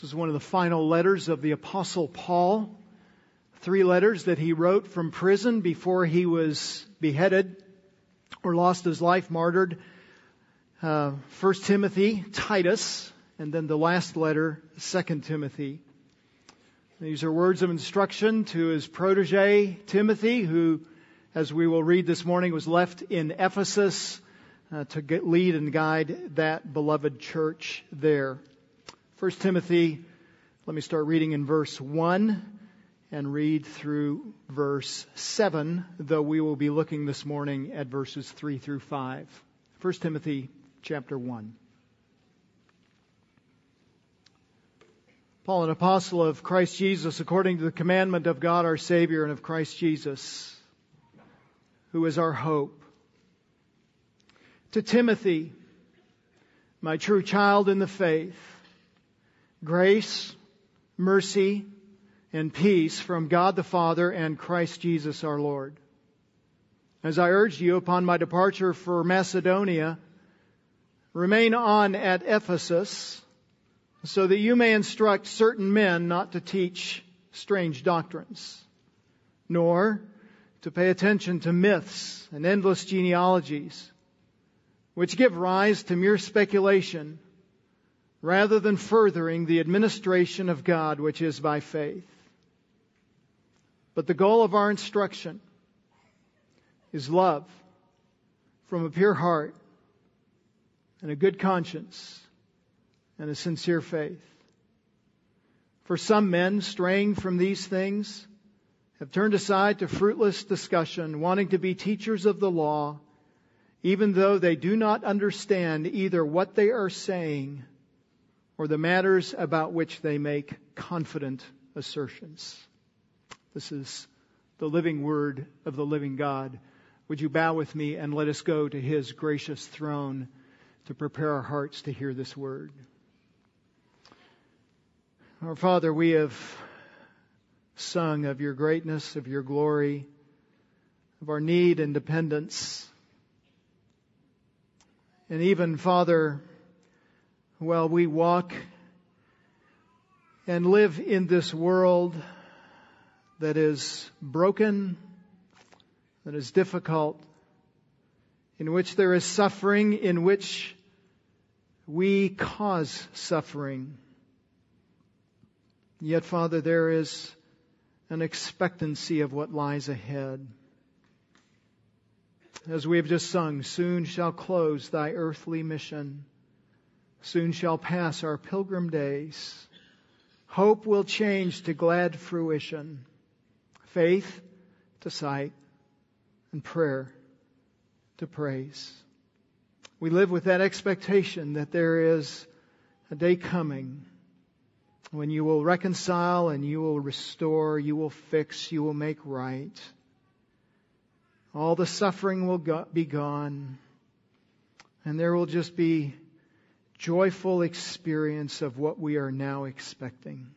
This is one of the final letters of the Apostle Paul. Three letters that he wrote from prison before he was beheaded or lost his life martyred. Uh, First Timothy, Titus, and then the last letter, Second Timothy. These are words of instruction to his protege, Timothy, who, as we will read this morning, was left in Ephesus uh, to get, lead and guide that beloved church there. 1 Timothy, let me start reading in verse 1 and read through verse 7, though we will be looking this morning at verses 3 through 5. 1 Timothy chapter 1. Paul, an apostle of Christ Jesus, according to the commandment of God our Savior and of Christ Jesus, who is our hope. To Timothy, my true child in the faith, Grace, mercy, and peace from God the Father and Christ Jesus our Lord. As I urged you upon my departure for Macedonia, remain on at Ephesus so that you may instruct certain men not to teach strange doctrines, nor to pay attention to myths and endless genealogies, which give rise to mere speculation rather than furthering the administration of God, which is by faith. But the goal of our instruction is love from a pure heart and a good conscience and a sincere faith. For some men, straying from these things, have turned aside to fruitless discussion, wanting to be teachers of the law, even though they do not understand either what they are saying or the matters about which they make confident assertions. This is the living word of the living God. Would you bow with me and let us go to his gracious throne to prepare our hearts to hear this word? Our Father, we have sung of your greatness, of your glory, of our need and dependence. And even, Father, while we walk and live in this world that is broken, that is difficult, in which there is suffering, in which we cause suffering. Yet, Father, there is an expectancy of what lies ahead. As we have just sung, soon shall close thy earthly mission. Soon shall pass our pilgrim days. Hope will change to glad fruition, faith to sight, and prayer to praise. We live with that expectation that there is a day coming when you will reconcile and you will restore, you will fix, you will make right. All the suffering will go- be gone, and there will just be joyful experience of what we are now expecting,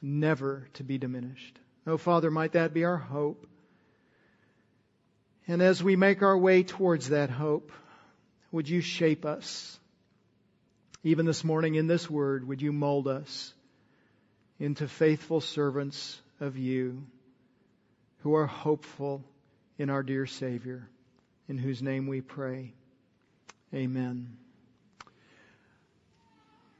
never to be diminished. Oh, Father, might that be our hope. And as we make our way towards that hope, would you shape us? Even this morning in this word, would you mold us into faithful servants of you who are hopeful in our dear Savior, in whose name we pray. Amen.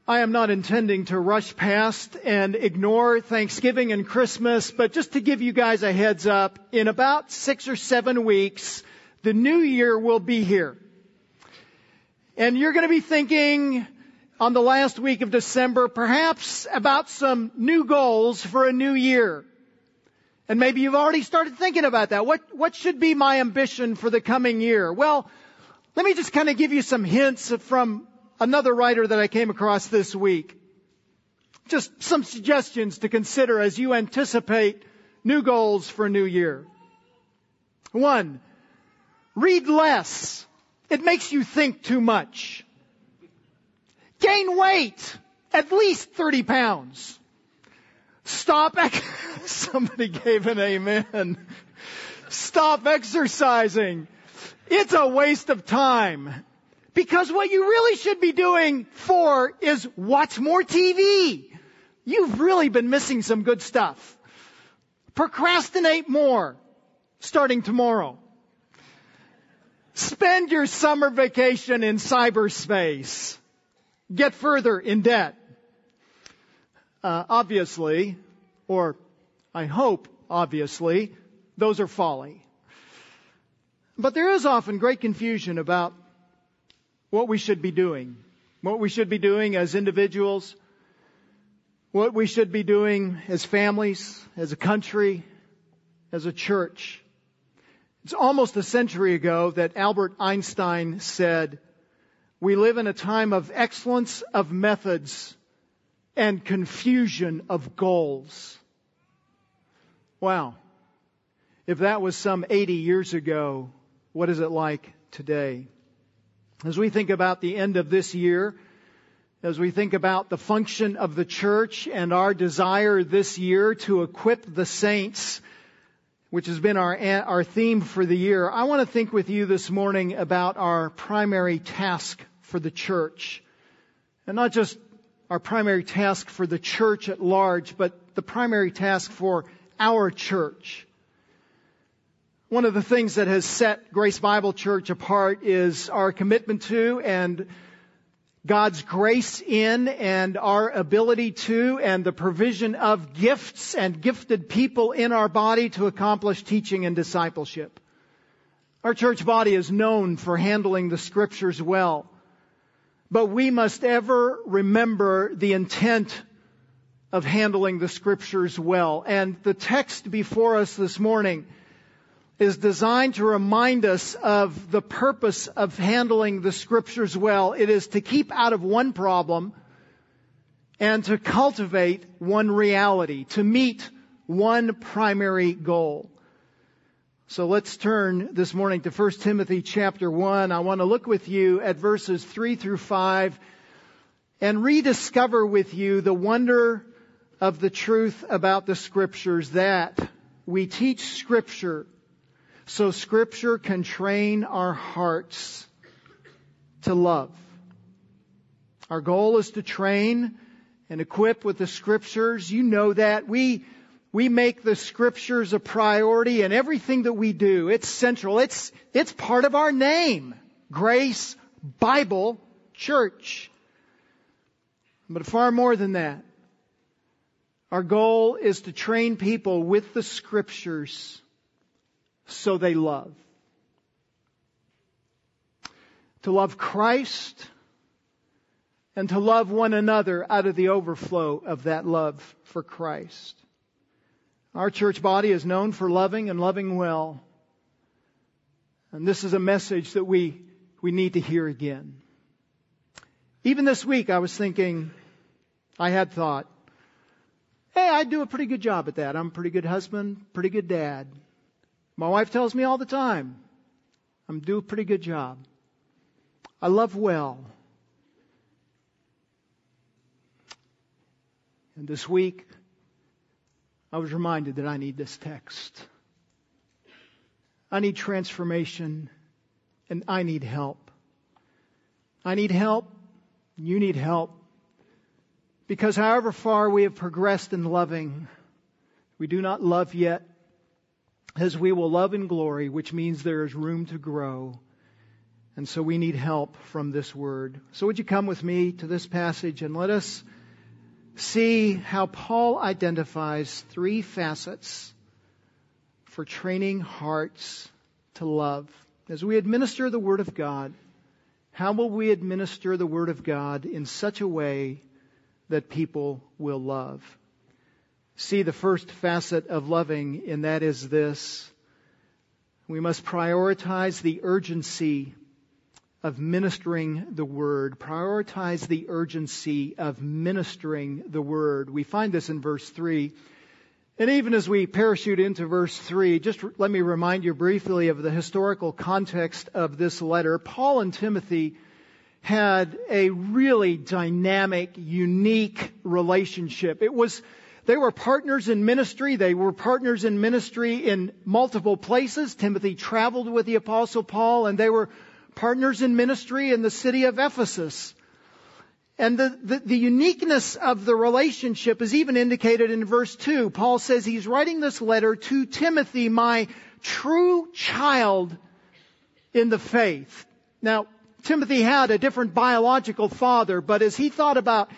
I am not intending to rush past and ignore Thanksgiving and Christmas, but just to give you guys a heads up, in about six or seven weeks, the new year will be here. And you're going to be thinking on the last week of December, perhaps about some new goals for a new year. And maybe you've already started thinking about that. What, what should be my ambition for the coming year? Well, let me just kind of give you some hints from another writer that I came across this week. Just some suggestions to consider as you anticipate new goals for new year. One, read less. It makes you think too much. Gain weight, at least 30 pounds. Stop, ex- somebody gave an amen. Stop exercising. It's a waste of time. Because what you really should be doing for is watch more TV. You've really been missing some good stuff. Procrastinate more starting tomorrow. Spend your summer vacation in cyberspace. Get further in debt. Uh, obviously, or I hope obviously, those are folly. But there is often great confusion about what we should be doing, what we should be doing as individuals, what we should be doing as families, as a country, as a church. It's almost a century ago that Albert Einstein said, we live in a time of excellence of methods and confusion of goals. Wow. If that was some 80 years ago, what is it like today? As we think about the end of this year, as we think about the function of the church and our desire this year to equip the saints, which has been our, our theme for the year, I want to think with you this morning about our primary task for the church. And not just our primary task for the church at large, but the primary task for our church. One of the things that has set Grace Bible Church apart is our commitment to and God's grace in and our ability to and the provision of gifts and gifted people in our body to accomplish teaching and discipleship. Our church body is known for handling the scriptures well, but we must ever remember the intent of handling the scriptures well. And the text before us this morning is designed to remind us of the purpose of handling the scriptures well. It is to keep out of one problem and to cultivate one reality, to meet one primary goal. So let's turn this morning to 1 Timothy chapter 1. I want to look with you at verses 3 through 5 and rediscover with you the wonder of the truth about the scriptures that we teach scripture so scripture can train our hearts to love. Our goal is to train and equip with the scriptures. You know that. We, we make the scriptures a priority in everything that we do. It's central. It's, it's part of our name. Grace Bible Church. But far more than that. Our goal is to train people with the scriptures so they love. To love Christ and to love one another out of the overflow of that love for Christ. Our church body is known for loving and loving well. And this is a message that we, we need to hear again. Even this week, I was thinking, I had thought, hey, I do a pretty good job at that. I'm a pretty good husband, pretty good dad. My wife tells me all the time, I'm doing a pretty good job. I love well. And this week, I was reminded that I need this text. I need transformation and I need help. I need help. You need help. Because however far we have progressed in loving, we do not love yet as we will love in glory, which means there is room to grow. And so we need help from this word. So would you come with me to this passage and let us see how Paul identifies three facets for training hearts to love. As we administer the Word of God, how will we administer the Word of God in such a way that people will love? See the first facet of loving, and that is this. We must prioritize the urgency of ministering the word. Prioritize the urgency of ministering the word. We find this in verse 3. And even as we parachute into verse 3, just let me remind you briefly of the historical context of this letter. Paul and Timothy had a really dynamic, unique relationship. It was they were partners in ministry. They were partners in ministry in multiple places. Timothy traveled with the apostle Paul and they were partners in ministry in the city of Ephesus. And the, the, the, uniqueness of the relationship is even indicated in verse 2. Paul says he's writing this letter to Timothy, my true child in the faith. Now, Timothy had a different biological father, but as he thought about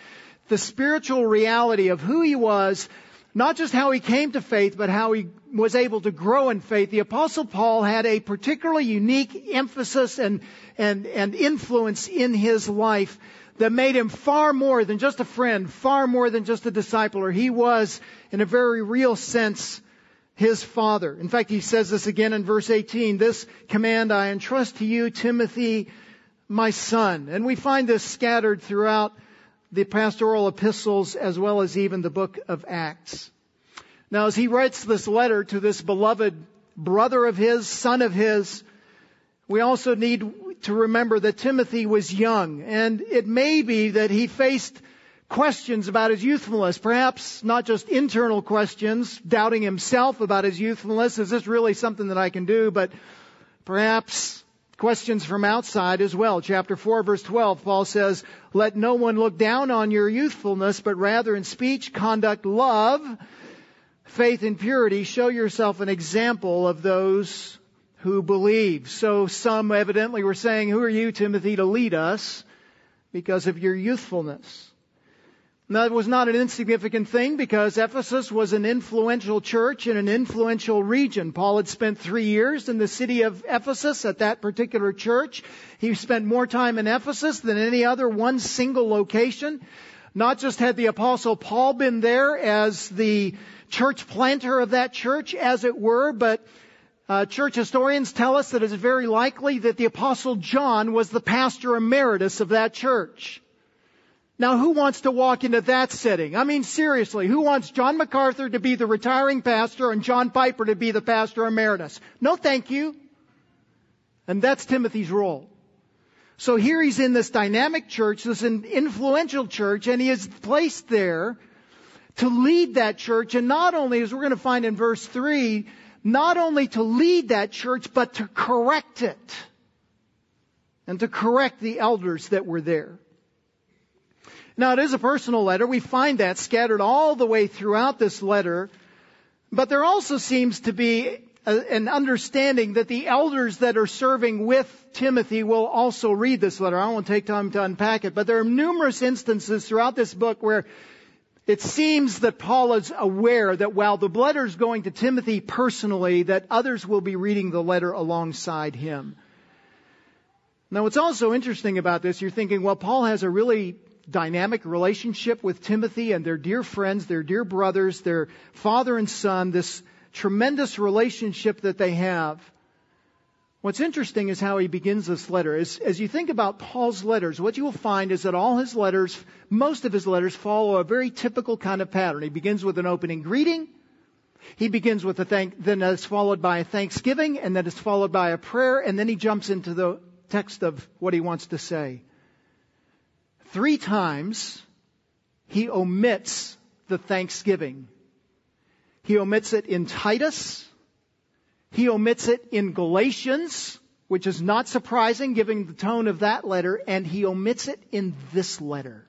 the spiritual reality of who he was, not just how he came to faith, but how he was able to grow in faith, the apostle Paul had a particularly unique emphasis and, and, and influence in his life that made him far more than just a friend, far more than just a discipler. He was, in a very real sense, his father. In fact, he says this again in verse 18, this command I entrust to you, Timothy, my son. And we find this scattered throughout the pastoral epistles as well as even the book of Acts. Now, as he writes this letter to this beloved brother of his, son of his, we also need to remember that Timothy was young, and it may be that he faced questions about his youthfulness, perhaps not just internal questions, doubting himself about his youthfulness. Is this really something that I can do? But perhaps questions from outside as well. Chapter 4 verse 12, Paul says, let no one look down on your youthfulness, but rather in speech, conduct, love, faith and purity, show yourself an example of those who believe. So some evidently were saying, who are you, Timothy, to lead us because of your youthfulness? Now, it was not an insignificant thing because Ephesus was an influential church in an influential region. Paul had spent three years in the city of Ephesus at that particular church. He spent more time in Ephesus than any other one single location. Not just had the apostle Paul been there as the church planter of that church, as it were, but uh, church historians tell us that it is very likely that the apostle John was the pastor emeritus of that church. Now, who wants to walk into that setting? I mean, seriously, who wants John MacArthur to be the retiring pastor and John Piper to be the pastor emeritus? No, thank you. And that's Timothy's role. So here he's in this dynamic church, this influential church, and he is placed there to lead that church. And not only, as we're going to find in verse 3, not only to lead that church, but to correct it. And to correct the elders that were there. Now, it is a personal letter. We find that scattered all the way throughout this letter. But there also seems to be a, an understanding that the elders that are serving with Timothy will also read this letter. I won't take time to unpack it, but there are numerous instances throughout this book where it seems that Paul is aware that while the letter is going to Timothy personally, that others will be reading the letter alongside him. Now, what's also interesting about this, you're thinking, well, Paul has a really dynamic relationship with Timothy and their dear friends, their dear brothers, their father and son, this tremendous relationship that they have. What's interesting is how he begins this letter. As, as, you think about Paul's letters, what you will find is that all his letters, most of his letters, follow a very typical kind of pattern. He begins with an opening greeting. He begins with a thank, then it's followed by a thanksgiving, and then it's followed by a prayer, and then he jumps into the text of what he wants to say. Three times he omits the thanksgiving. He omits it in Titus. He omits it in Galatians, which is not surprising given the tone of that letter, and he omits it in this letter.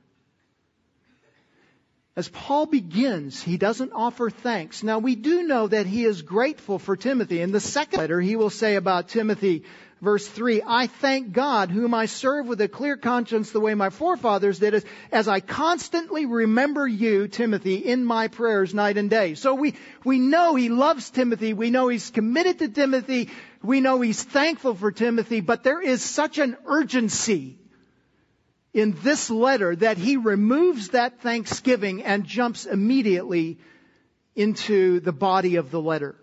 As Paul begins, he doesn't offer thanks. Now we do know that he is grateful for Timothy. In the second letter, he will say about Timothy, verse 3, I thank God whom I serve with a clear conscience the way my forefathers did as I constantly remember you, Timothy, in my prayers night and day. So we, we know he loves Timothy. We know he's committed to Timothy. We know he's thankful for Timothy, but there is such an urgency in this letter that he removes that thanksgiving and jumps immediately into the body of the letter.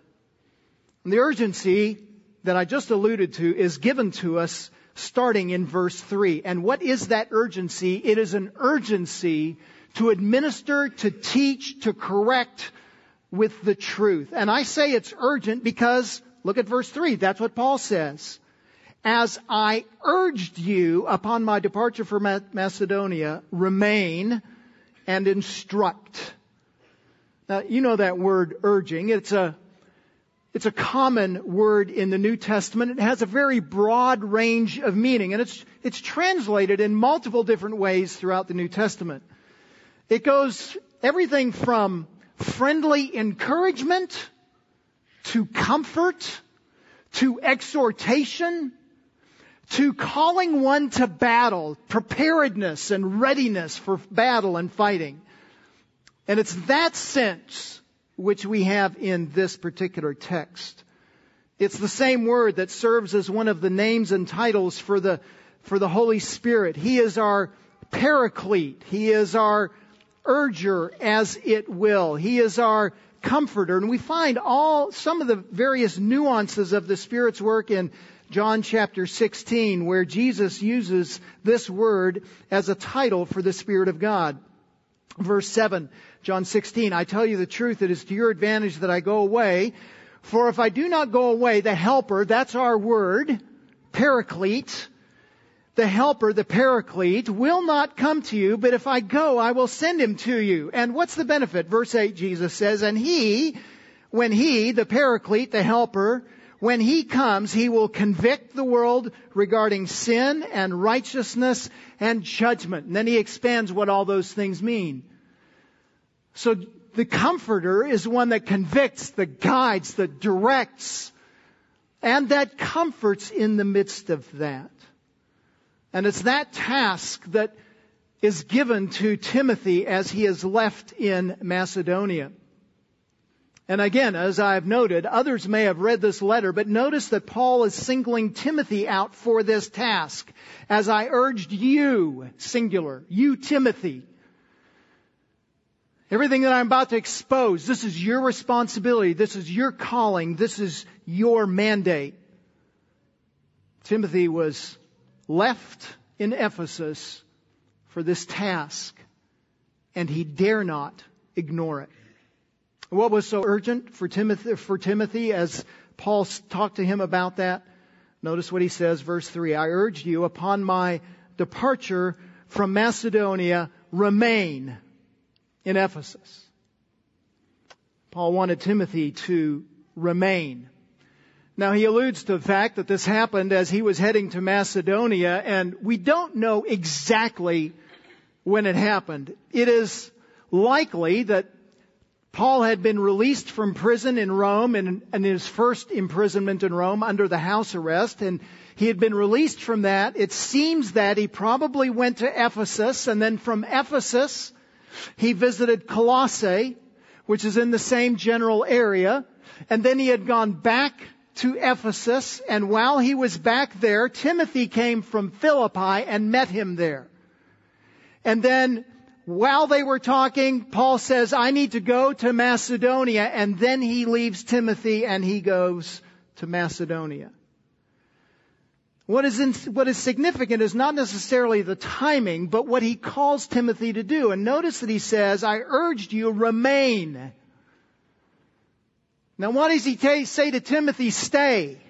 And the urgency that I just alluded to is given to us starting in verse 3. And what is that urgency? It is an urgency to administer, to teach, to correct with the truth. And I say it's urgent because look at verse 3. That's what Paul says. As I urged you upon my departure from Macedonia, remain and instruct. Now, you know that word urging. It's a It's a common word in the New Testament. It has a very broad range of meaning, and it's, it's translated in multiple different ways throughout the New Testament. It goes everything from friendly encouragement to comfort to exhortation to calling one to battle, preparedness and readiness for battle and fighting. And it's that sense which we have in this particular text. It's the same word that serves as one of the names and titles for the, for the Holy Spirit. He is our paraclete. He is our urger as it will. He is our comforter. And we find all, some of the various nuances of the Spirit's work in John chapter 16 where Jesus uses this word as a title for the Spirit of God. Verse 7, John 16, I tell you the truth, it is to your advantage that I go away. For if I do not go away, the helper, that's our word, paraclete, the helper, the paraclete, will not come to you, but if I go, I will send him to you. And what's the benefit? Verse 8, Jesus says, and he, when he, the paraclete, the helper, when he comes, he will convict the world regarding sin and righteousness and judgment. And then he expands what all those things mean. So the comforter is one that convicts, that guides, that directs, and that comforts in the midst of that. And it's that task that is given to Timothy as he is left in Macedonia. And again, as I've noted, others may have read this letter, but notice that Paul is singling Timothy out for this task. As I urged you, singular, you Timothy, everything that I'm about to expose, this is your responsibility, this is your calling, this is your mandate. Timothy was left in Ephesus for this task, and he dare not ignore it. What was so urgent for Timothy, for Timothy as Paul talked to him about that? Notice what he says, verse 3. I urge you upon my departure from Macedonia, remain in Ephesus. Paul wanted Timothy to remain. Now he alludes to the fact that this happened as he was heading to Macedonia and we don't know exactly when it happened. It is likely that Paul had been released from prison in Rome in, in, his first imprisonment in Rome under the house arrest and he had been released from that. It seems that he probably went to Ephesus and then from Ephesus he visited Colossae, which is in the same general area. And then he had gone back to Ephesus and while he was back there, Timothy came from Philippi and met him there. And then while they were talking, Paul says, I need to go to Macedonia, and then he leaves Timothy and he goes to Macedonia. What is, in, what is significant is not necessarily the timing, but what he calls Timothy to do. And notice that he says, I urged you, remain. Now what does he t- say to Timothy? Stay.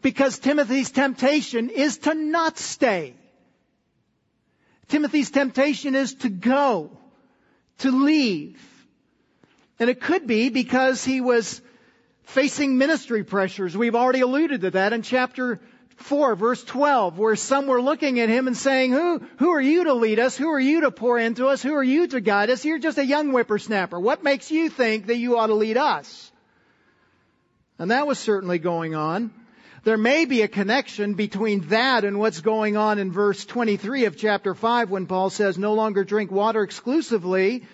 Because Timothy's temptation is to not stay. Timothy's temptation is to go, to leave. And it could be because he was facing ministry pressures. We've already alluded to that in chapter 4 verse 12 where some were looking at him and saying, who, who are you to lead us? Who are you to pour into us? Who are you to guide us? You're just a young whippersnapper. What makes you think that you ought to lead us? And that was certainly going on. There may be a connection between that and what's going on in verse 23 of chapter 5 when Paul says, no longer drink water exclusively,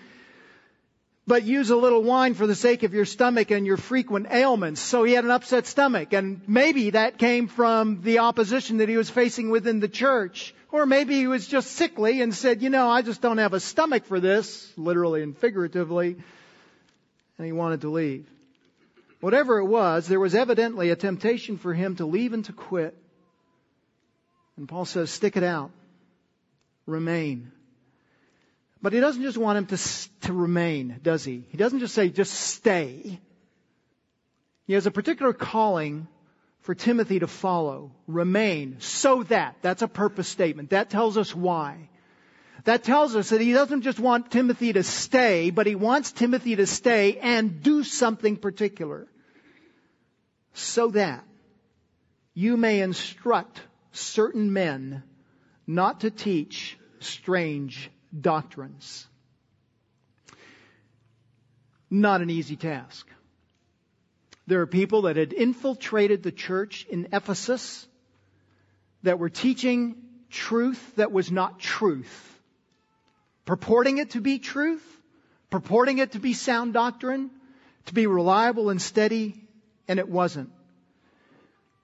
but use a little wine for the sake of your stomach and your frequent ailments. So he had an upset stomach, and maybe that came from the opposition that he was facing within the church. Or maybe he was just sickly and said, you know, I just don't have a stomach for this, literally and figuratively, and he wanted to leave. Whatever it was, there was evidently a temptation for him to leave and to quit. And Paul says, stick it out. Remain. But he doesn't just want him to, to remain, does he? He doesn't just say, just stay. He has a particular calling for Timothy to follow. Remain. So that. That's a purpose statement. That tells us why. That tells us that he doesn't just want Timothy to stay, but he wants Timothy to stay and do something particular. So that you may instruct certain men not to teach strange doctrines. Not an easy task. There are people that had infiltrated the church in Ephesus that were teaching truth that was not truth purporting it to be truth, purporting it to be sound doctrine, to be reliable and steady, and it wasn't.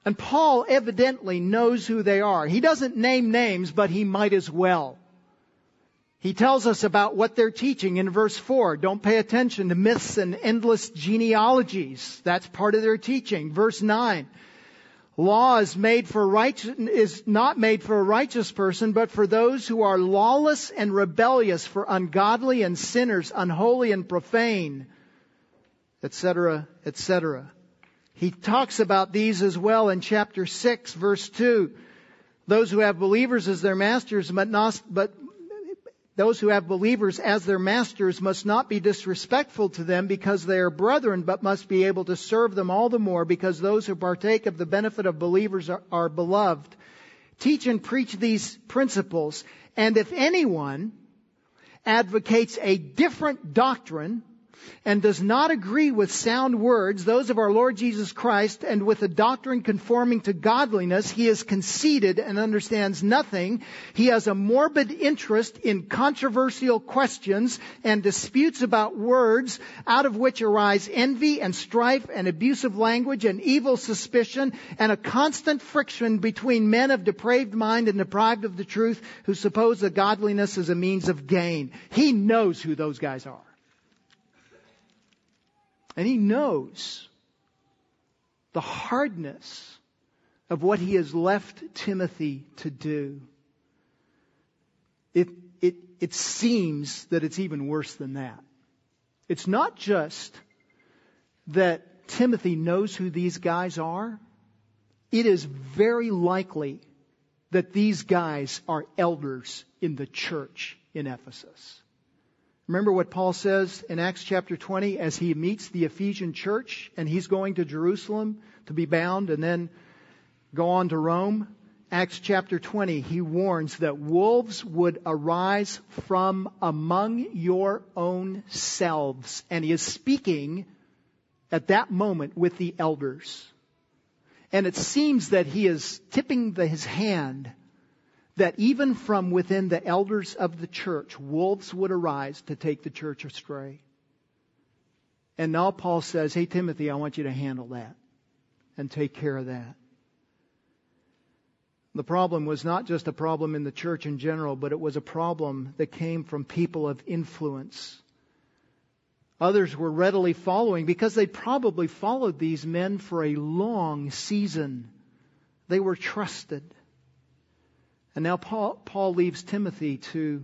And Paul evidently knows who they are. He doesn't name names, but he might as well. He tells us about what they're teaching in verse 4. Don't pay attention to myths and endless genealogies. That's part of their teaching. Verse 9. Law is made for righteous, is not made for a righteous person, but for those who are lawless and rebellious, for ungodly and sinners, unholy and profane, etc., etc. He talks about these as well in chapter 6, verse 2. Those who have believers as their masters, but, not, but those who have believers as their masters must not be disrespectful to them because they are brethren, but must be able to serve them all the more because those who partake of the benefit of believers are, are beloved. Teach and preach these principles. And if anyone advocates a different doctrine, and does not agree with sound words, those of our Lord Jesus Christ, and with a doctrine conforming to godliness, he is conceited and understands nothing. He has a morbid interest in controversial questions and disputes about words, out of which arise envy and strife and abusive language and evil suspicion and a constant friction between men of depraved mind and deprived of the truth who suppose that godliness is a means of gain. He knows who those guys are. And he knows the hardness of what he has left Timothy to do. It, it, it seems that it's even worse than that. It's not just that Timothy knows who these guys are. It is very likely that these guys are elders in the church in Ephesus. Remember what Paul says in Acts chapter 20 as he meets the Ephesian church and he's going to Jerusalem to be bound and then go on to Rome? Acts chapter 20, he warns that wolves would arise from among your own selves. And he is speaking at that moment with the elders. And it seems that he is tipping the, his hand that even from within the elders of the church, wolves would arise to take the church astray. And now Paul says, Hey, Timothy, I want you to handle that and take care of that. The problem was not just a problem in the church in general, but it was a problem that came from people of influence. Others were readily following because they probably followed these men for a long season. They were trusted. And now Paul, Paul leaves Timothy to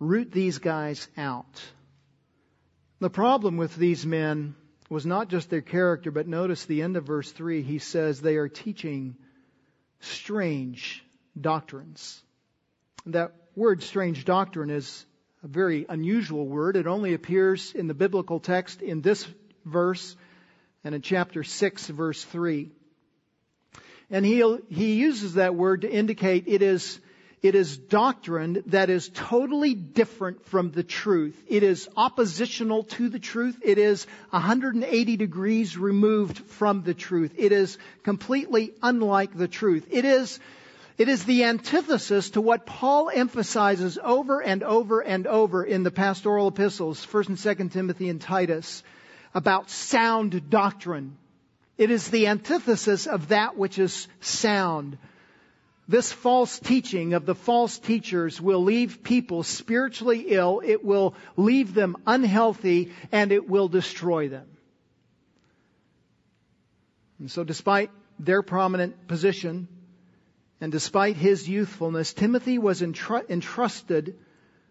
root these guys out. The problem with these men was not just their character, but notice the end of verse 3. He says they are teaching strange doctrines. That word strange doctrine is a very unusual word. It only appears in the biblical text in this verse and in chapter 6, verse 3. And he, he uses that word to indicate it is, it is doctrine that is totally different from the truth. It is oppositional to the truth. It is 180 degrees removed from the truth. It is completely unlike the truth. It is, it is the antithesis to what Paul emphasizes over and over and over in the pastoral epistles, 1st and 2nd Timothy and Titus, about sound doctrine. It is the antithesis of that which is sound. This false teaching of the false teachers will leave people spiritually ill, it will leave them unhealthy, and it will destroy them. And so despite their prominent position, and despite his youthfulness, Timothy was entrusted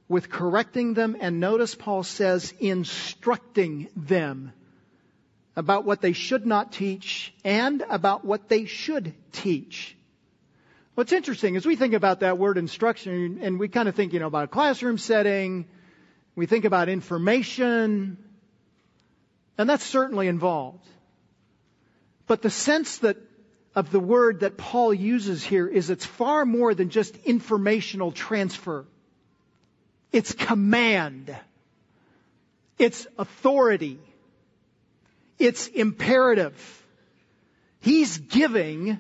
with correcting them, and notice Paul says, instructing them about what they should not teach and about what they should teach. What's interesting is we think about that word instruction and we kind of think, you know, about a classroom setting. We think about information. And that's certainly involved. But the sense that of the word that Paul uses here is it's far more than just informational transfer. It's command. It's authority. It's imperative. He's giving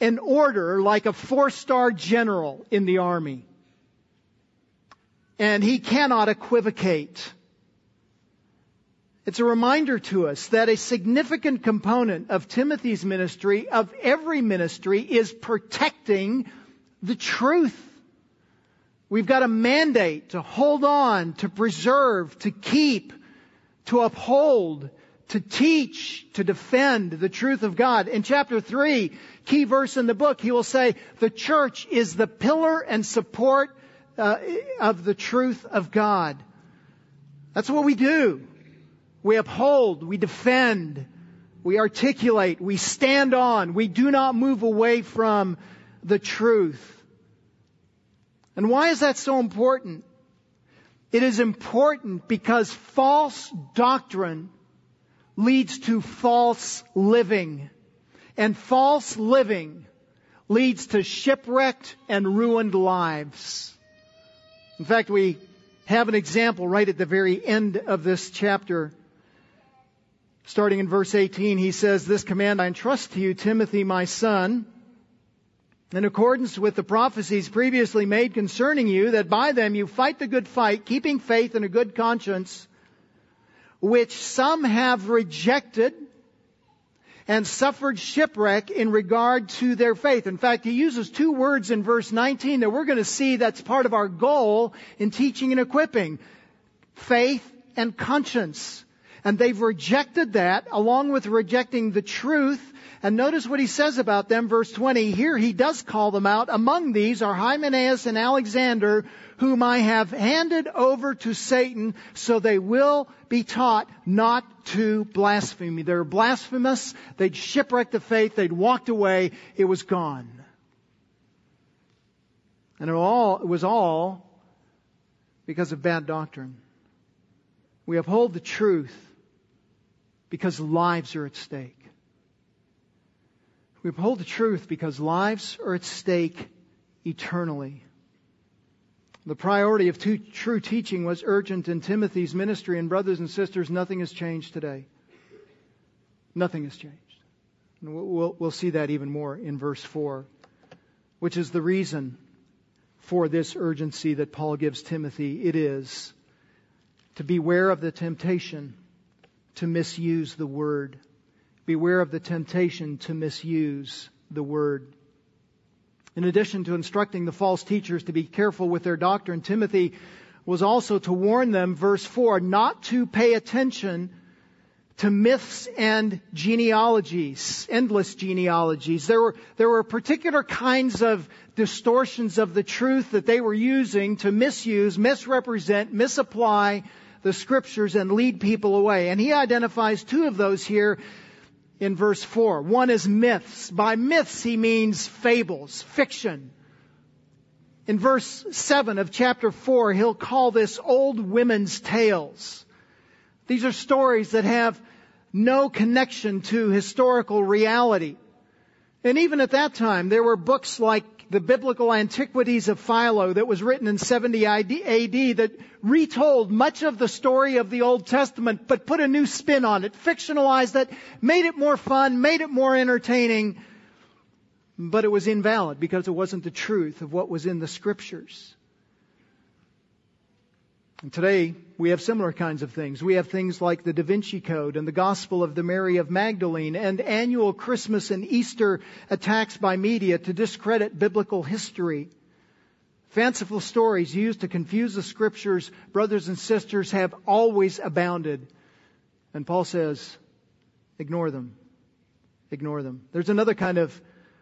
an order like a four-star general in the army. And he cannot equivocate. It's a reminder to us that a significant component of Timothy's ministry, of every ministry, is protecting the truth. We've got a mandate to hold on, to preserve, to keep, to uphold, to teach, to defend the truth of God. In chapter 3, key verse in the book, he will say, the church is the pillar and support uh, of the truth of God. That's what we do. We uphold, we defend, we articulate, we stand on, we do not move away from the truth. And why is that so important? It is important because false doctrine leads to false living. And false living leads to shipwrecked and ruined lives. In fact, we have an example right at the very end of this chapter. Starting in verse 18, he says, This command I entrust to you, Timothy, my son, in accordance with the prophecies previously made concerning you, that by them you fight the good fight, keeping faith and a good conscience, which some have rejected and suffered shipwreck in regard to their faith. In fact, he uses two words in verse 19 that we're going to see that's part of our goal in teaching and equipping. Faith and conscience. And they've rejected that along with rejecting the truth. And notice what he says about them, verse 20. Here he does call them out. Among these are Hymenaeus and Alexander, whom I have handed over to Satan, so they will be taught not to blaspheme me. They were blasphemous. They'd shipwrecked the faith. They'd walked away. It was gone. And it, all, it was all because of bad doctrine. We uphold the truth because lives are at stake. We uphold the truth because lives are at stake eternally. The priority of true teaching was urgent in Timothy's ministry, and brothers and sisters, nothing has changed today. Nothing has changed. And we'll, we'll see that even more in verse 4, which is the reason for this urgency that Paul gives Timothy. It is to beware of the temptation to misuse the word. Beware of the temptation to misuse the word. In addition to instructing the false teachers to be careful with their doctrine, Timothy was also to warn them, verse 4, not to pay attention to myths and genealogies, endless genealogies. There were, there were particular kinds of distortions of the truth that they were using to misuse, misrepresent, misapply the scriptures and lead people away. And he identifies two of those here in verse 4. One is myths. By myths, he means fables, fiction. In verse 7 of chapter 4, he'll call this old women's tales. These are stories that have no connection to historical reality. And even at that time, there were books like the biblical antiquities of Philo that was written in 70 AD that retold much of the story of the Old Testament, but put a new spin on it, fictionalized it, made it more fun, made it more entertaining, but it was invalid because it wasn't the truth of what was in the scriptures. And today, we have similar kinds of things. We have things like the Da Vinci Code and the Gospel of the Mary of Magdalene and annual Christmas and Easter attacks by media to discredit biblical history. Fanciful stories used to confuse the scriptures, brothers and sisters, have always abounded. And Paul says, ignore them. Ignore them. There's another kind of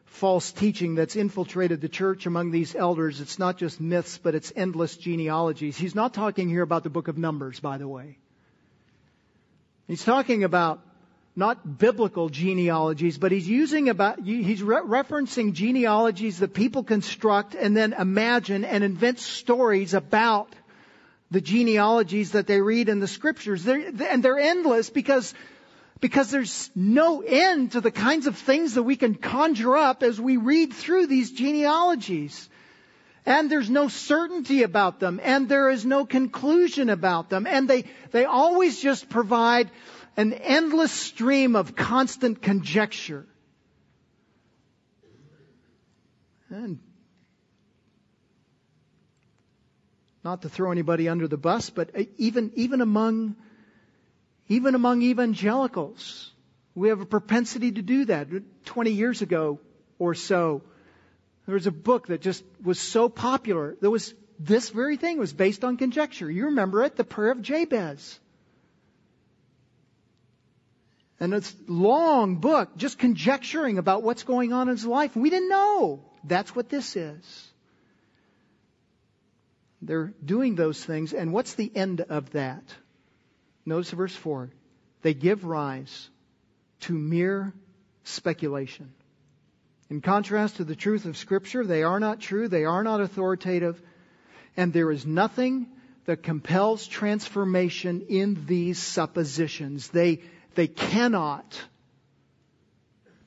false teaching that's infiltrated the church among these elders. It's not just myths, but it's endless genealogies. He's not talking here about the book of Numbers, by the way. He's talking about not biblical genealogies, but he's using about, he's re- referencing genealogies that people construct and then imagine and invent stories about the genealogies that they read in the scriptures. They're, and they're endless because, because there's no end to the kinds of things that we can conjure up as we read through these genealogies. And there's no certainty about them, and there is no conclusion about them, and they, they always just provide an endless stream of constant conjecture. And not to throw anybody under the bus, but even, even among, even among evangelicals, we have a propensity to do that. 20 years ago or so, there was a book that just was so popular. There was this very thing was based on conjecture. You remember it, the prayer of Jabez. And it's long book, just conjecturing about what's going on in his life. We didn't know. That's what this is. They're doing those things, and what's the end of that? Notice verse 4. They give rise to mere speculation. In contrast to the truth of Scripture, they are not true, they are not authoritative, and there is nothing that compels transformation in these suppositions. They they cannot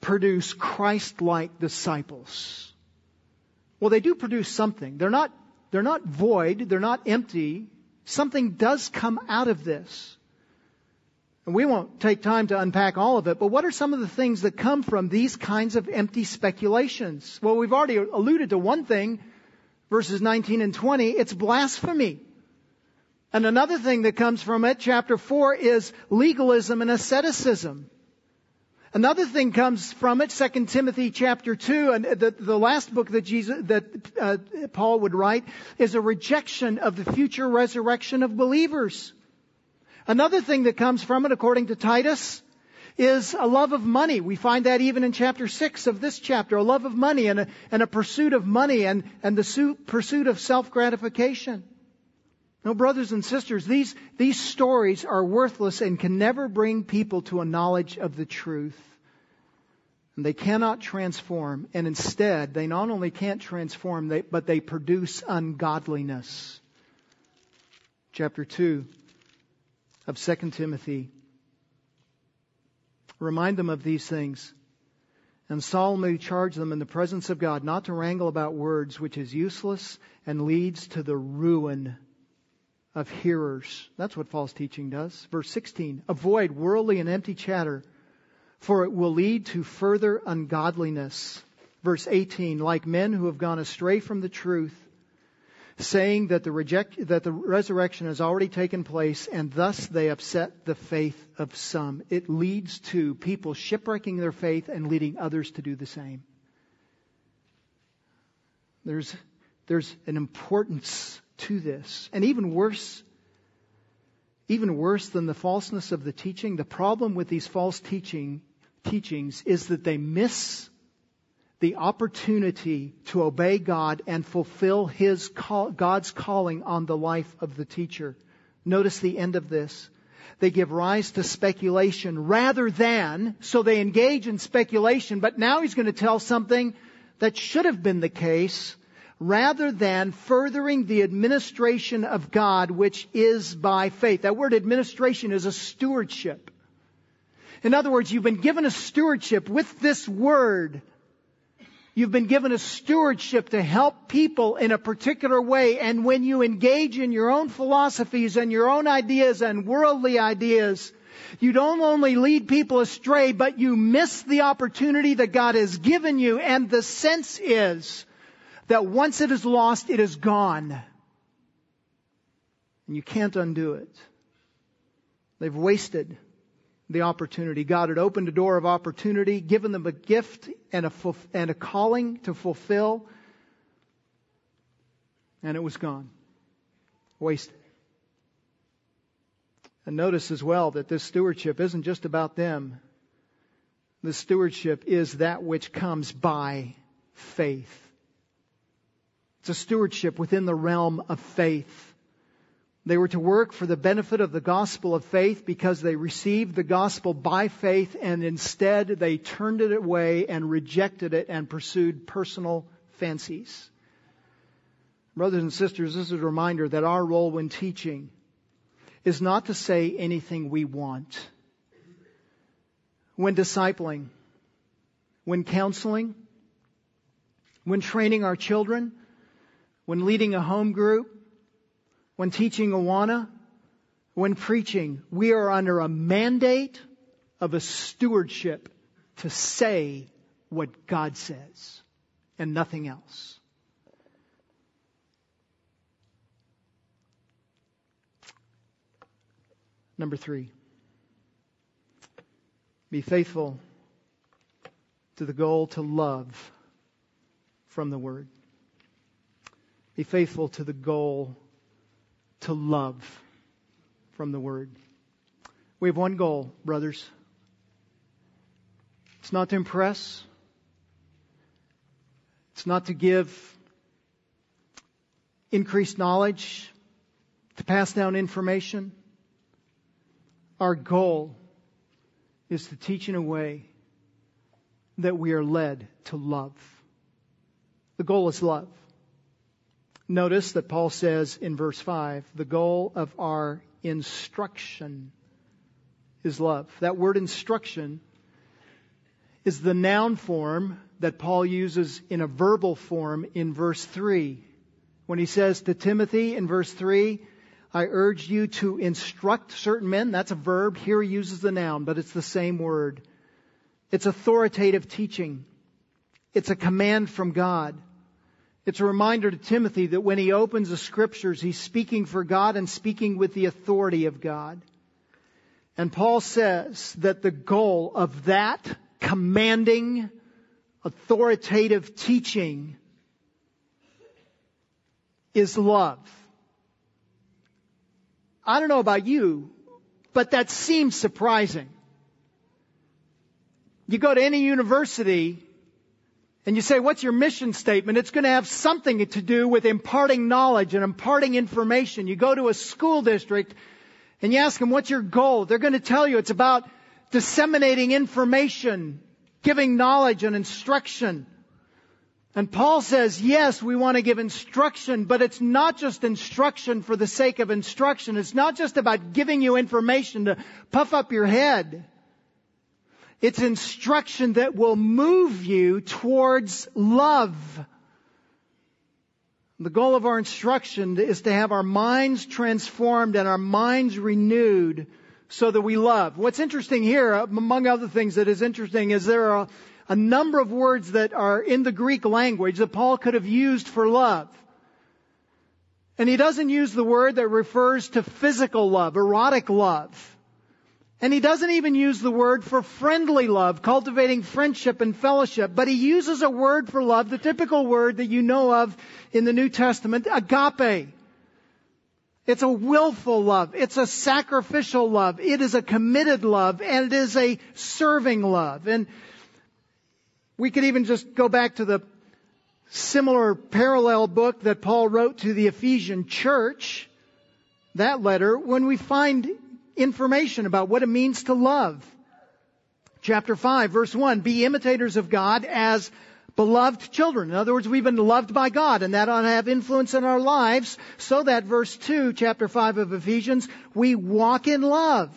produce Christ like disciples. Well, they do produce something. They're not, they're not void, they're not empty. Something does come out of this. And we won't take time to unpack all of it, but what are some of the things that come from these kinds of empty speculations? Well, we've already alluded to one thing, verses 19 and 20. It's blasphemy. And another thing that comes from it, chapter 4, is legalism and asceticism. Another thing comes from it, 2 Timothy chapter 2, and the, the last book that Jesus, that uh, Paul would write, is a rejection of the future resurrection of believers. Another thing that comes from it, according to Titus, is a love of money. We find that even in chapter 6 of this chapter, a love of money and a, and a pursuit of money and, and the pursuit of self-gratification. No, brothers and sisters, these, these stories are worthless and can never bring people to a knowledge of the truth. And they cannot transform, and instead, they not only can't transform, they, but they produce ungodliness. Chapter 2 of 2 Timothy. Remind them of these things and solemnly charge them in the presence of God not to wrangle about words, which is useless and leads to the ruin of hearers. That's what false teaching does. Verse 16, avoid worldly and empty chatter, for it will lead to further ungodliness. Verse 18, like men who have gone astray from the truth, saying that the, reject, that the resurrection has already taken place, and thus they upset the faith of some. It leads to people shipwrecking their faith and leading others to do the same. There's, there's an importance to this. And even worse, even worse than the falseness of the teaching, the problem with these false teaching, teachings is that they miss the opportunity to obey God and fulfill His call, God's calling on the life of the teacher. Notice the end of this. They give rise to speculation rather than, so they engage in speculation, but now he's going to tell something that should have been the case rather than furthering the administration of God, which is by faith. That word administration is a stewardship. In other words, you've been given a stewardship with this word. You've been given a stewardship to help people in a particular way. And when you engage in your own philosophies and your own ideas and worldly ideas, you don't only lead people astray, but you miss the opportunity that God has given you. And the sense is that once it is lost, it is gone. And you can't undo it. They've wasted the opportunity. God had opened a door of opportunity, given them a gift and a, and a calling to fulfill, and it was gone. Wasted. And notice as well that this stewardship isn't just about them. The stewardship is that which comes by faith. It's a stewardship within the realm of faith. They were to work for the benefit of the gospel of faith because they received the gospel by faith and instead they turned it away and rejected it and pursued personal fancies. Brothers and sisters, this is a reminder that our role when teaching is not to say anything we want. When discipling, when counseling, when training our children, when leading a home group, when teaching Awana, when preaching, we are under a mandate of a stewardship to say what God says and nothing else. Number three, be faithful to the goal to love from the Word. Be faithful to the goal to love from the Word. We have one goal, brothers. It's not to impress. It's not to give increased knowledge, to pass down information. Our goal is to teach in a way that we are led to love. The goal is love. Notice that Paul says in verse 5 the goal of our instruction is love. That word instruction is the noun form that Paul uses in a verbal form in verse 3. When he says to Timothy in verse 3, I urge you to instruct certain men, that's a verb. Here he uses the noun, but it's the same word. It's authoritative teaching. It's a command from God. It's a reminder to Timothy that when he opens the scriptures, he's speaking for God and speaking with the authority of God. And Paul says that the goal of that commanding, authoritative teaching is love. I don't know about you, but that seems surprising. You go to any university and you say, what's your mission statement? It's going to have something to do with imparting knowledge and imparting information. You go to a school district and you ask them, what's your goal? They're going to tell you it's about disseminating information, giving knowledge and instruction. And Paul says, yes, we want to give instruction, but it's not just instruction for the sake of instruction. It's not just about giving you information to puff up your head. It's instruction that will move you towards love. The goal of our instruction is to have our minds transformed and our minds renewed so that we love. What's interesting here, uh, among other things that is interesting, is there are a number of words that are in the Greek language that Paul could have used for love. And he doesn't use the word that refers to physical love, erotic love. And he doesn't even use the word for friendly love, cultivating friendship and fellowship, but he uses a word for love, the typical word that you know of in the New Testament, agape. It's a willful love. It's a sacrificial love. It is a committed love and it is a serving love. And we could even just go back to the similar parallel book that Paul wrote to the Ephesian church, that letter, when we find information about what it means to love. Chapter 5, verse 1, be imitators of God as beloved children. In other words, we've been loved by God and that ought to have influence in our lives so that verse 2, chapter 5 of Ephesians, we walk in love.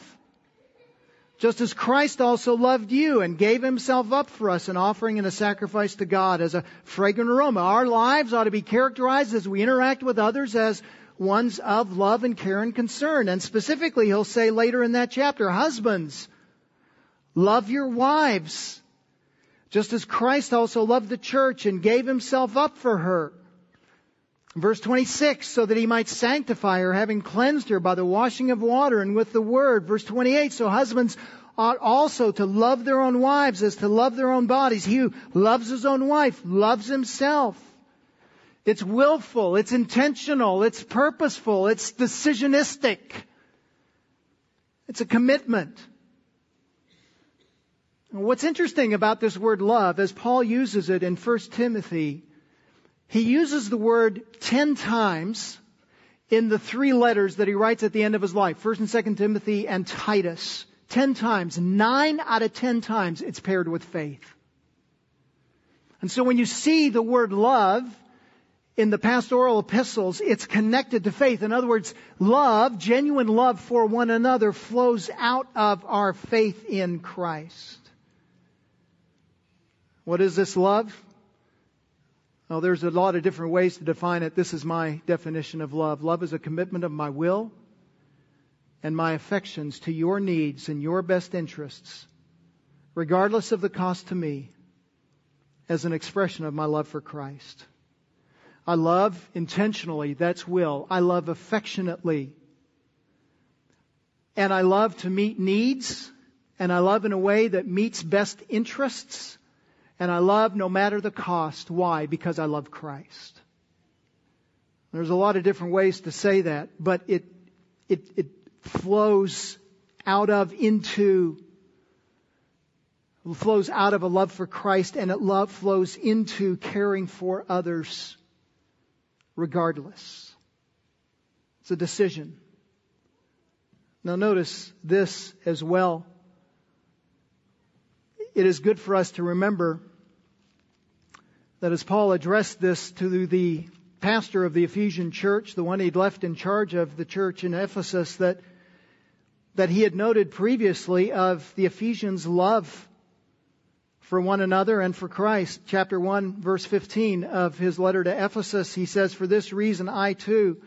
Just as Christ also loved you and gave himself up for us, an offering and a sacrifice to God as a fragrant aroma. Our lives ought to be characterized as we interact with others as ones of love and care and concern. And specifically, he'll say later in that chapter, husbands, love your wives, just as Christ also loved the church and gave himself up for her. Verse 26, so that he might sanctify her, having cleansed her by the washing of water and with the word. Verse 28, so husbands ought also to love their own wives as to love their own bodies. He who loves his own wife loves himself. It's willful, it's intentional, it's purposeful, it's decisionistic. It's a commitment. what's interesting about this word love, as Paul uses it in 1 Timothy, he uses the word ten times in the three letters that he writes at the end of his life, 1st and 2nd Timothy and Titus. Ten times, nine out of ten times, it's paired with faith. And so when you see the word love in the pastoral epistles, it's connected to faith. In other words, love, genuine love for one another flows out of our faith in Christ. What is this love? Well, there's a lot of different ways to define it. This is my definition of love. Love is a commitment of my will and my affections to your needs and your best interests, regardless of the cost to me, as an expression of my love for Christ. I love intentionally, that's will. I love affectionately. And I love to meet needs, and I love in a way that meets best interests and I love no matter the cost. Why? Because I love Christ. There's a lot of different ways to say that, but it, it, it flows out of into flows out of a love for Christ and it love flows into caring for others regardless. It's a decision. Now notice this as well it is good for us to remember that as Paul addressed this to the pastor of the Ephesian church, the one he'd left in charge of the church in Ephesus, that, that he had noted previously of the Ephesians' love for one another and for Christ. Chapter 1, verse 15 of his letter to Ephesus, he says, For this reason I too,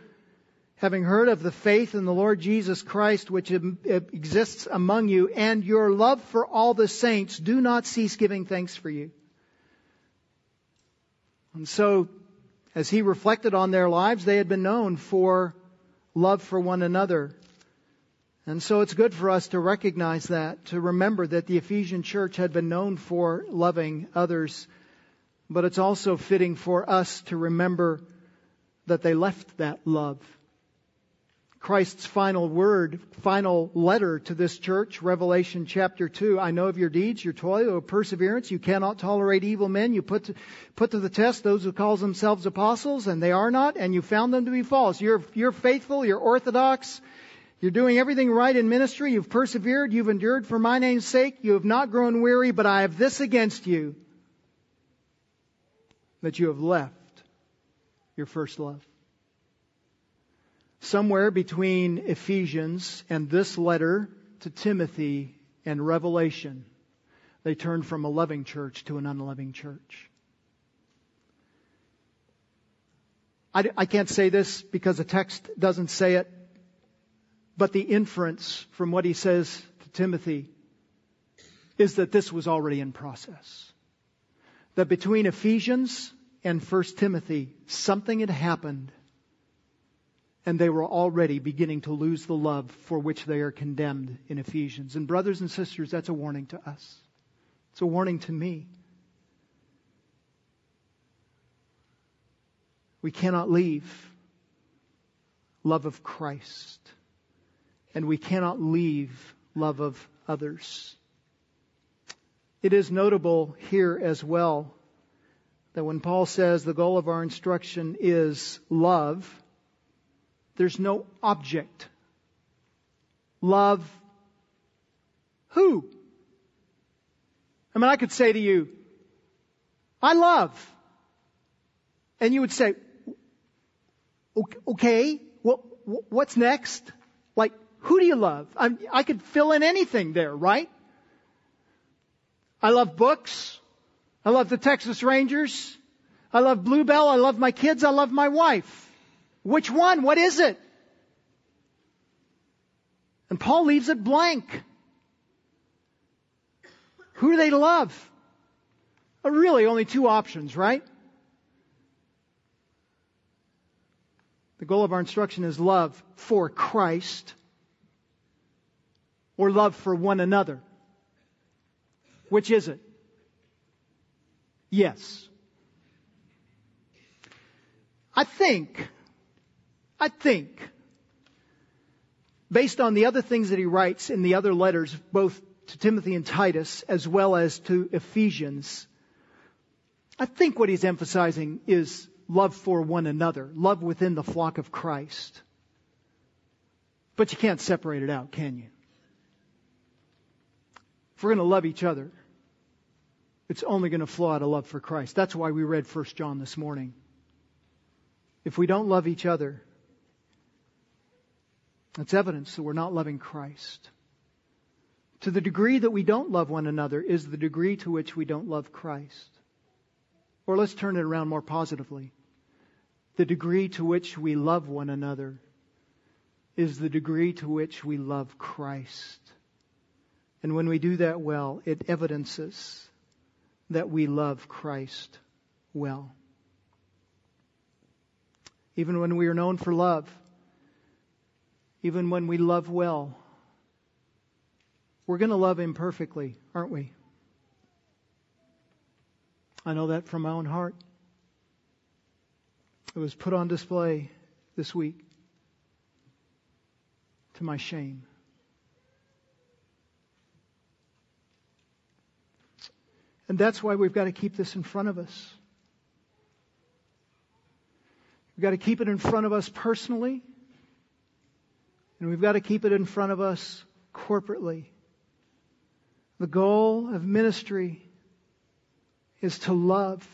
having heard of the faith in the Lord Jesus Christ which exists among you and your love for all the saints, do not cease giving thanks for you. And so, as he reflected on their lives, they had been known for love for one another. And so it's good for us to recognize that, to remember that the Ephesian church had been known for loving others. But it's also fitting for us to remember that they left that love Christ's final word, final letter to this church, Revelation chapter 2. I know of your deeds, your toil, your perseverance. You cannot tolerate evil men. You put to, put to the test those who call themselves apostles, and they are not, and you found them to be false. You're, you're faithful, you're orthodox, you're doing everything right in ministry, you've persevered, you've endured for my name's sake, you have not grown weary, but I have this against you, that you have left your first love. Somewhere between Ephesians and this letter to Timothy and Revelation, they turned from a loving church to an unloving church. I, I can't say this because the text doesn't say it, but the inference from what he says to Timothy is that this was already in process. That between Ephesians and 1 Timothy, something had happened and they were already beginning to lose the love for which they are condemned in Ephesians. And brothers and sisters, that's a warning to us. It's a warning to me. We cannot leave love of Christ, and we cannot leave love of others. It is notable here as well that when Paul says the goal of our instruction is love, there's no object. Love who? I mean, I could say to you, I love. And you would say, okay, what's next? Who do you love? I, I could fill in anything there, right? I love books. I love the Texas Rangers. I love Bluebell. I love my kids. I love my wife. Which one? What is it? And Paul leaves it blank. Who do they love? Really, only two options, right? The goal of our instruction is love for Christ or love for one another. Which is it? Yes. I think I think, based on the other things that he writes in the other letters, both to Timothy and Titus, as well as to Ephesians, I think what he's emphasizing is love for one another, love within the flock of Christ. But you can't separate it out, can you? If we're going to love each other, it's only going to flow out of love for Christ. That's why we read 1 John this morning. If we don't love each other, that's evidence that we're not loving Christ. To the degree that we don't love one another is the degree to which we don't love Christ. Or let's turn it around more positively. The degree to which we love one another is the degree to which we love Christ. And when we do that well, it evidences that we love Christ well. Even when we are known for love, even when we love well, we're going to love imperfectly, aren't we? I know that from my own heart. It was put on display this week to my shame. And that's why we've got to keep this in front of us. We've got to keep it in front of us personally, and we've got to keep it in front of us corporately. The goal of ministry is to love.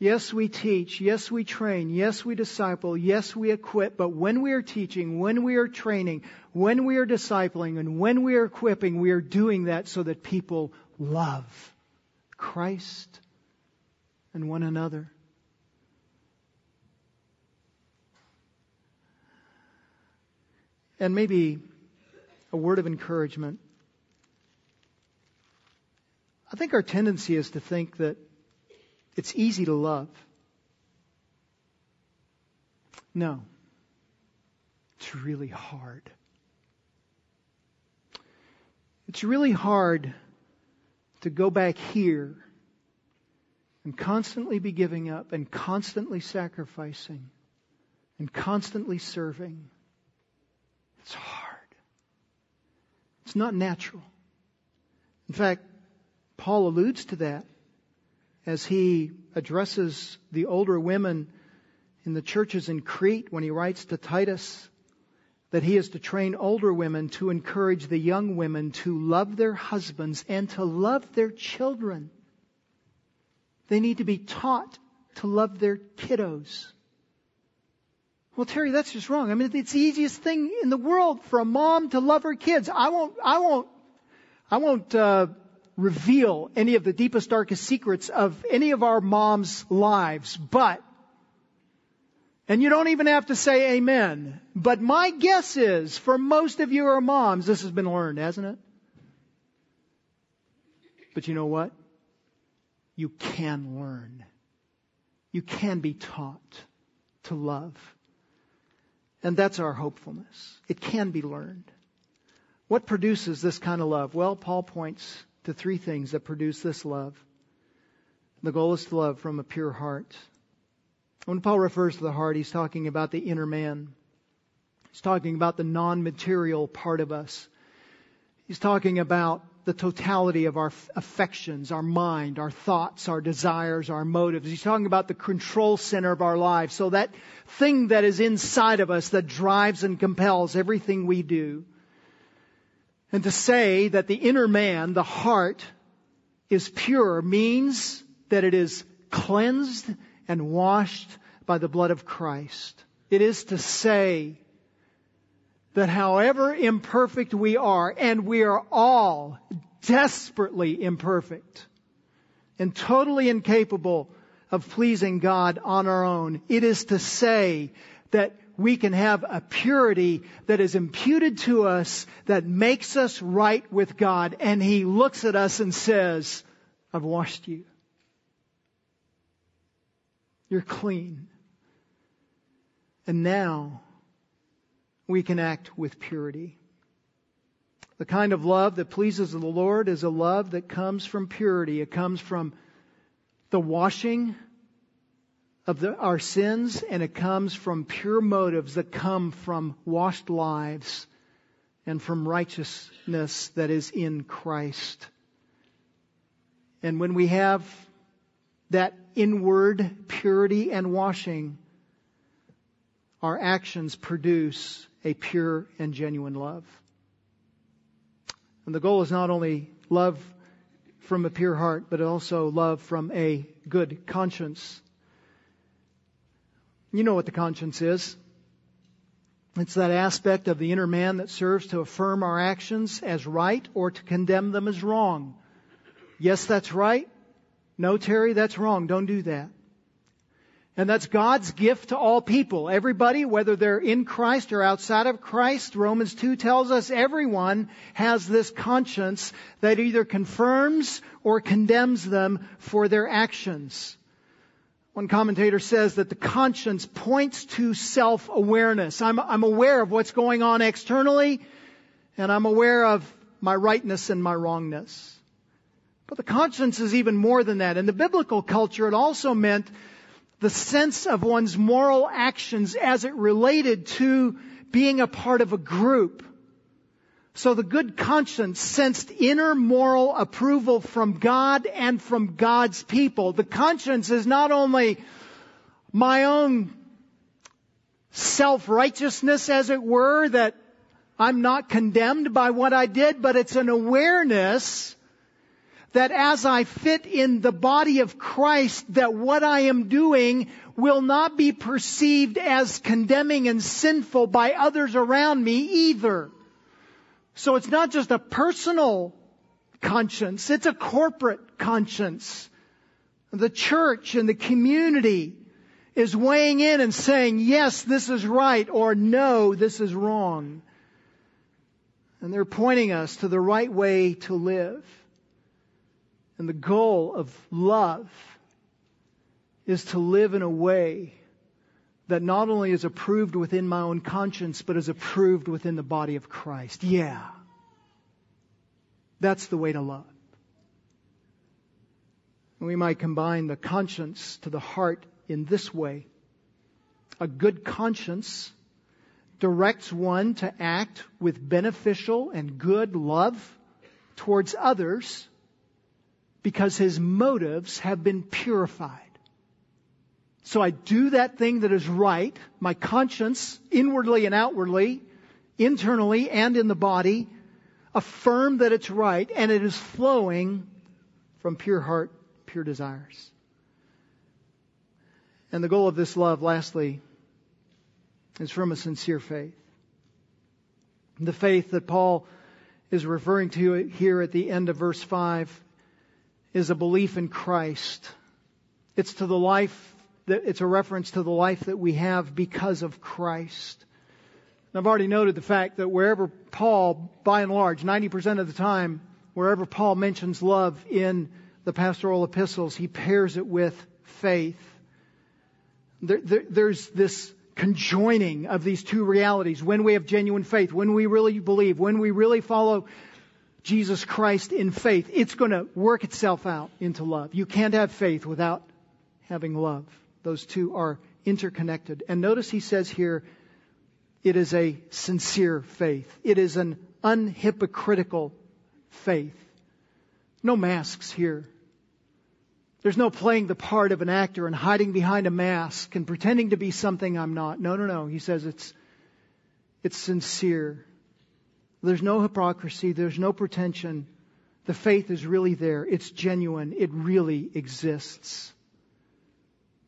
Yes, we teach. Yes, we train. Yes, we disciple. Yes, we equip. But when we are teaching, when we are training, when we are discipling, and when we are equipping, we are doing that so that people love Christ and one another. And maybe a word of encouragement. I think our tendency is to think that it's easy to love. No. It's really hard. It's really hard to go back here and constantly be giving up and constantly sacrificing and constantly serving. It's hard. It's not natural. In fact, Paul alludes to that as he addresses the older women in the churches in Crete when he writes to Titus that he is to train older women to encourage the young women to love their husbands and to love their children. They need to be taught to love their kiddos. Well, Terry, that's just wrong. I mean, it's the easiest thing in the world for a mom to love her kids. I won't, I won't, I won't, uh, reveal any of the deepest, darkest secrets of any of our moms' lives, but and you don't even have to say amen. But my guess is, for most of you are moms, this has been learned, hasn't it? But you know what? You can learn. You can be taught to love. And that's our hopefulness. It can be learned. What produces this kind of love? Well, Paul points to three things that produce this love. The goal is to love from a pure heart. When Paul refers to the heart, he's talking about the inner man. He's talking about the non-material part of us. He's talking about the totality of our affections, our mind, our thoughts, our desires, our motives. He's talking about the control center of our lives. So that thing that is inside of us that drives and compels everything we do. And to say that the inner man, the heart, is pure means that it is cleansed and washed by the blood of Christ. It is to say that however imperfect we are, and we are all desperately imperfect and totally incapable of pleasing God on our own, it is to say that we can have a purity that is imputed to us that makes us right with God. And He looks at us and says, I've washed you. You're clean. And now we can act with purity. The kind of love that pleases the Lord is a love that comes from purity. It comes from the washing of the, our sins and it comes from pure motives that come from washed lives and from righteousness that is in Christ. And when we have that inward purity and washing, our actions produce a pure and genuine love. And the goal is not only love from a pure heart, but also love from a good conscience. You know what the conscience is. It's that aspect of the inner man that serves to affirm our actions as right or to condemn them as wrong. Yes, that's right. No, Terry, that's wrong. Don't do that. And that's God's gift to all people. Everybody, whether they're in Christ or outside of Christ, Romans 2 tells us everyone has this conscience that either confirms or condemns them for their actions. One commentator says that the conscience points to self-awareness. I'm, I'm aware of what's going on externally, and I'm aware of my rightness and my wrongness. But the conscience is even more than that. In the biblical culture, it also meant the sense of one's moral actions as it related to being a part of a group. So the good conscience sensed inner moral approval from God and from God's people. The conscience is not only my own self-righteousness, as it were, that I'm not condemned by what I did, but it's an awareness that as I fit in the body of Christ, that what I am doing will not be perceived as condemning and sinful by others around me either. So it's not just a personal conscience, it's a corporate conscience. The church and the community is weighing in and saying, yes, this is right, or no, this is wrong. And they're pointing us to the right way to live. And the goal of love is to live in a way that not only is approved within my own conscience, but is approved within the body of Christ. Yeah. That's the way to love. We might combine the conscience to the heart in this way. A good conscience directs one to act with beneficial and good love towards others because his motives have been purified. So I do that thing that is right. My conscience, inwardly and outwardly, internally and in the body, affirm that it's right and it is flowing from pure heart, pure desires. And the goal of this love, lastly, is from a sincere faith. The faith that Paul is referring to here at the end of verse 5 is a belief in Christ. It's to the life that, it's a reference to the life that we have because of Christ. And I've already noted the fact that wherever Paul, by and large, 90% of the time, wherever Paul mentions love in the pastoral epistles, he pairs it with faith. There, there, there's this conjoining of these two realities. When we have genuine faith, when we really believe, when we really follow Jesus Christ in faith, it's going to work itself out into love. You can't have faith without having love. Those two are interconnected. And notice he says here, it is a sincere faith. It is an unhypocritical faith. No masks here. There's no playing the part of an actor and hiding behind a mask and pretending to be something I'm not. No, no, no. He says it's, it's sincere. There's no hypocrisy. There's no pretension. The faith is really there. It's genuine. It really exists.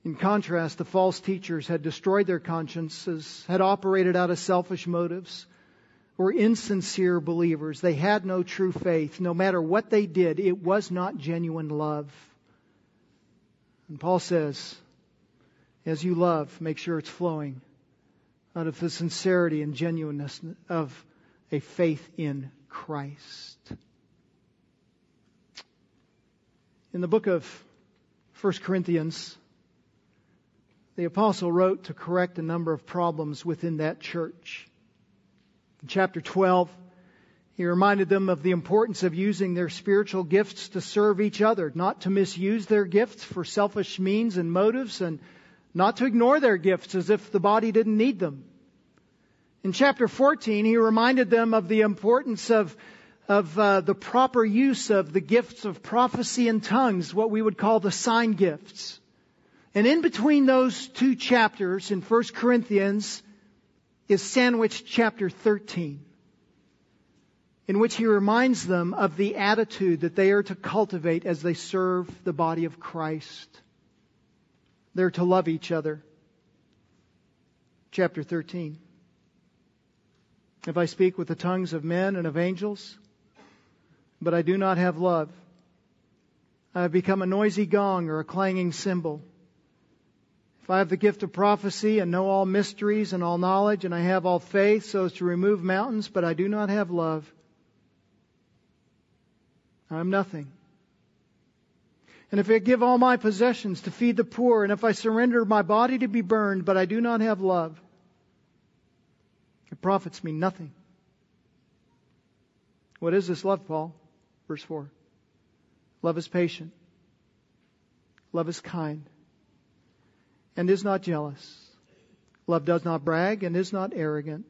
In contrast, the false teachers had destroyed their consciences, had operated out of selfish motives, were insincere believers. They had no true faith. No matter what they did, it was not genuine love. And Paul says, as you love, make sure it's flowing out of the sincerity and genuineness of a faith in Christ. In the book of 1 Corinthians, the apostle wrote to correct a number of problems within that church. In chapter 12, he reminded them of the importance of using their spiritual gifts to serve each other, not to misuse their gifts for selfish means and motives, and not to ignore their gifts as if the body didn't need them. In chapter 14, he reminded them of the importance of, of uh, the proper use of the gifts of prophecy and tongues, what we would call the sign gifts. And in between those two chapters in 1 Corinthians, is sandwiched chapter 13, in which he reminds them of the attitude that they are to cultivate as they serve the body of Christ. They're to love each other. Chapter 13. If I speak with the tongues of men and of angels, but I do not have love, I have become a noisy gong or a clanging cymbal. If I have the gift of prophecy and know all mysteries and all knowledge, and I have all faith so as to remove mountains, but I do not have love, I am nothing. And if I give all my possessions to feed the poor, and if I surrender my body to be burned, but I do not have love, it profits me nothing. What is this love, Paul? Verse 4. Love is patient. Love is kind. And is not jealous. Love does not brag and is not arrogant.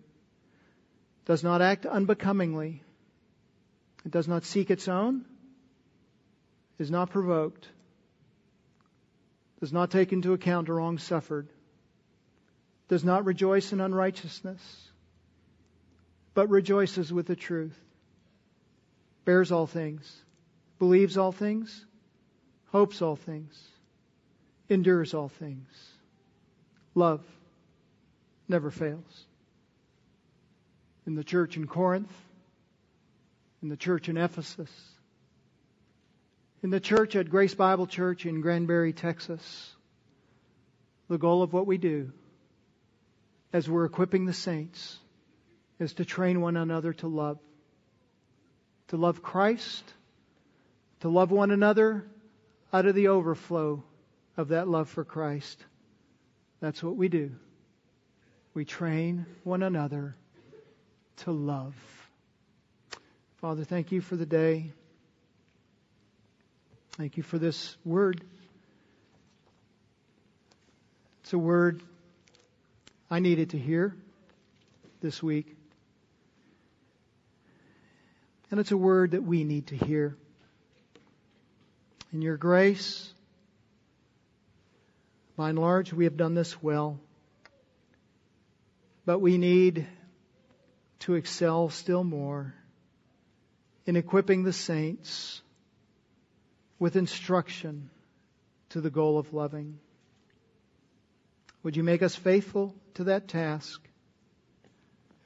Does not act unbecomingly. It does not seek its own. Is not provoked. Does not take into account a wrong suffered. Does not rejoice in unrighteousness but rejoices with the truth, bears all things, believes all things, hopes all things, endures all things. Love never fails. In the church in Corinth, in the church in Ephesus, in the church at Grace Bible Church in Granbury, Texas, the goal of what we do as we're equipping the saints is to train one another to love. To love Christ, to love one another out of the overflow of that love for Christ. That's what we do. We train one another to love. Father, thank you for the day. Thank you for this word. It's a word I needed to hear this week. And it's a word that we need to hear. In your grace, by and large, we have done this well. But we need to excel still more in equipping the saints with instruction to the goal of loving. Would you make us faithful to that task?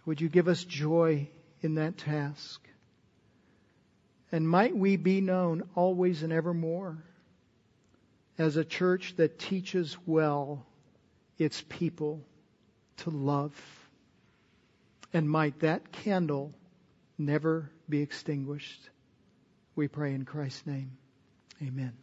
Would you give us joy in that task? And might we be known always and evermore as a church that teaches well its people to love. And might that candle never be extinguished. We pray in Christ's name. Amen.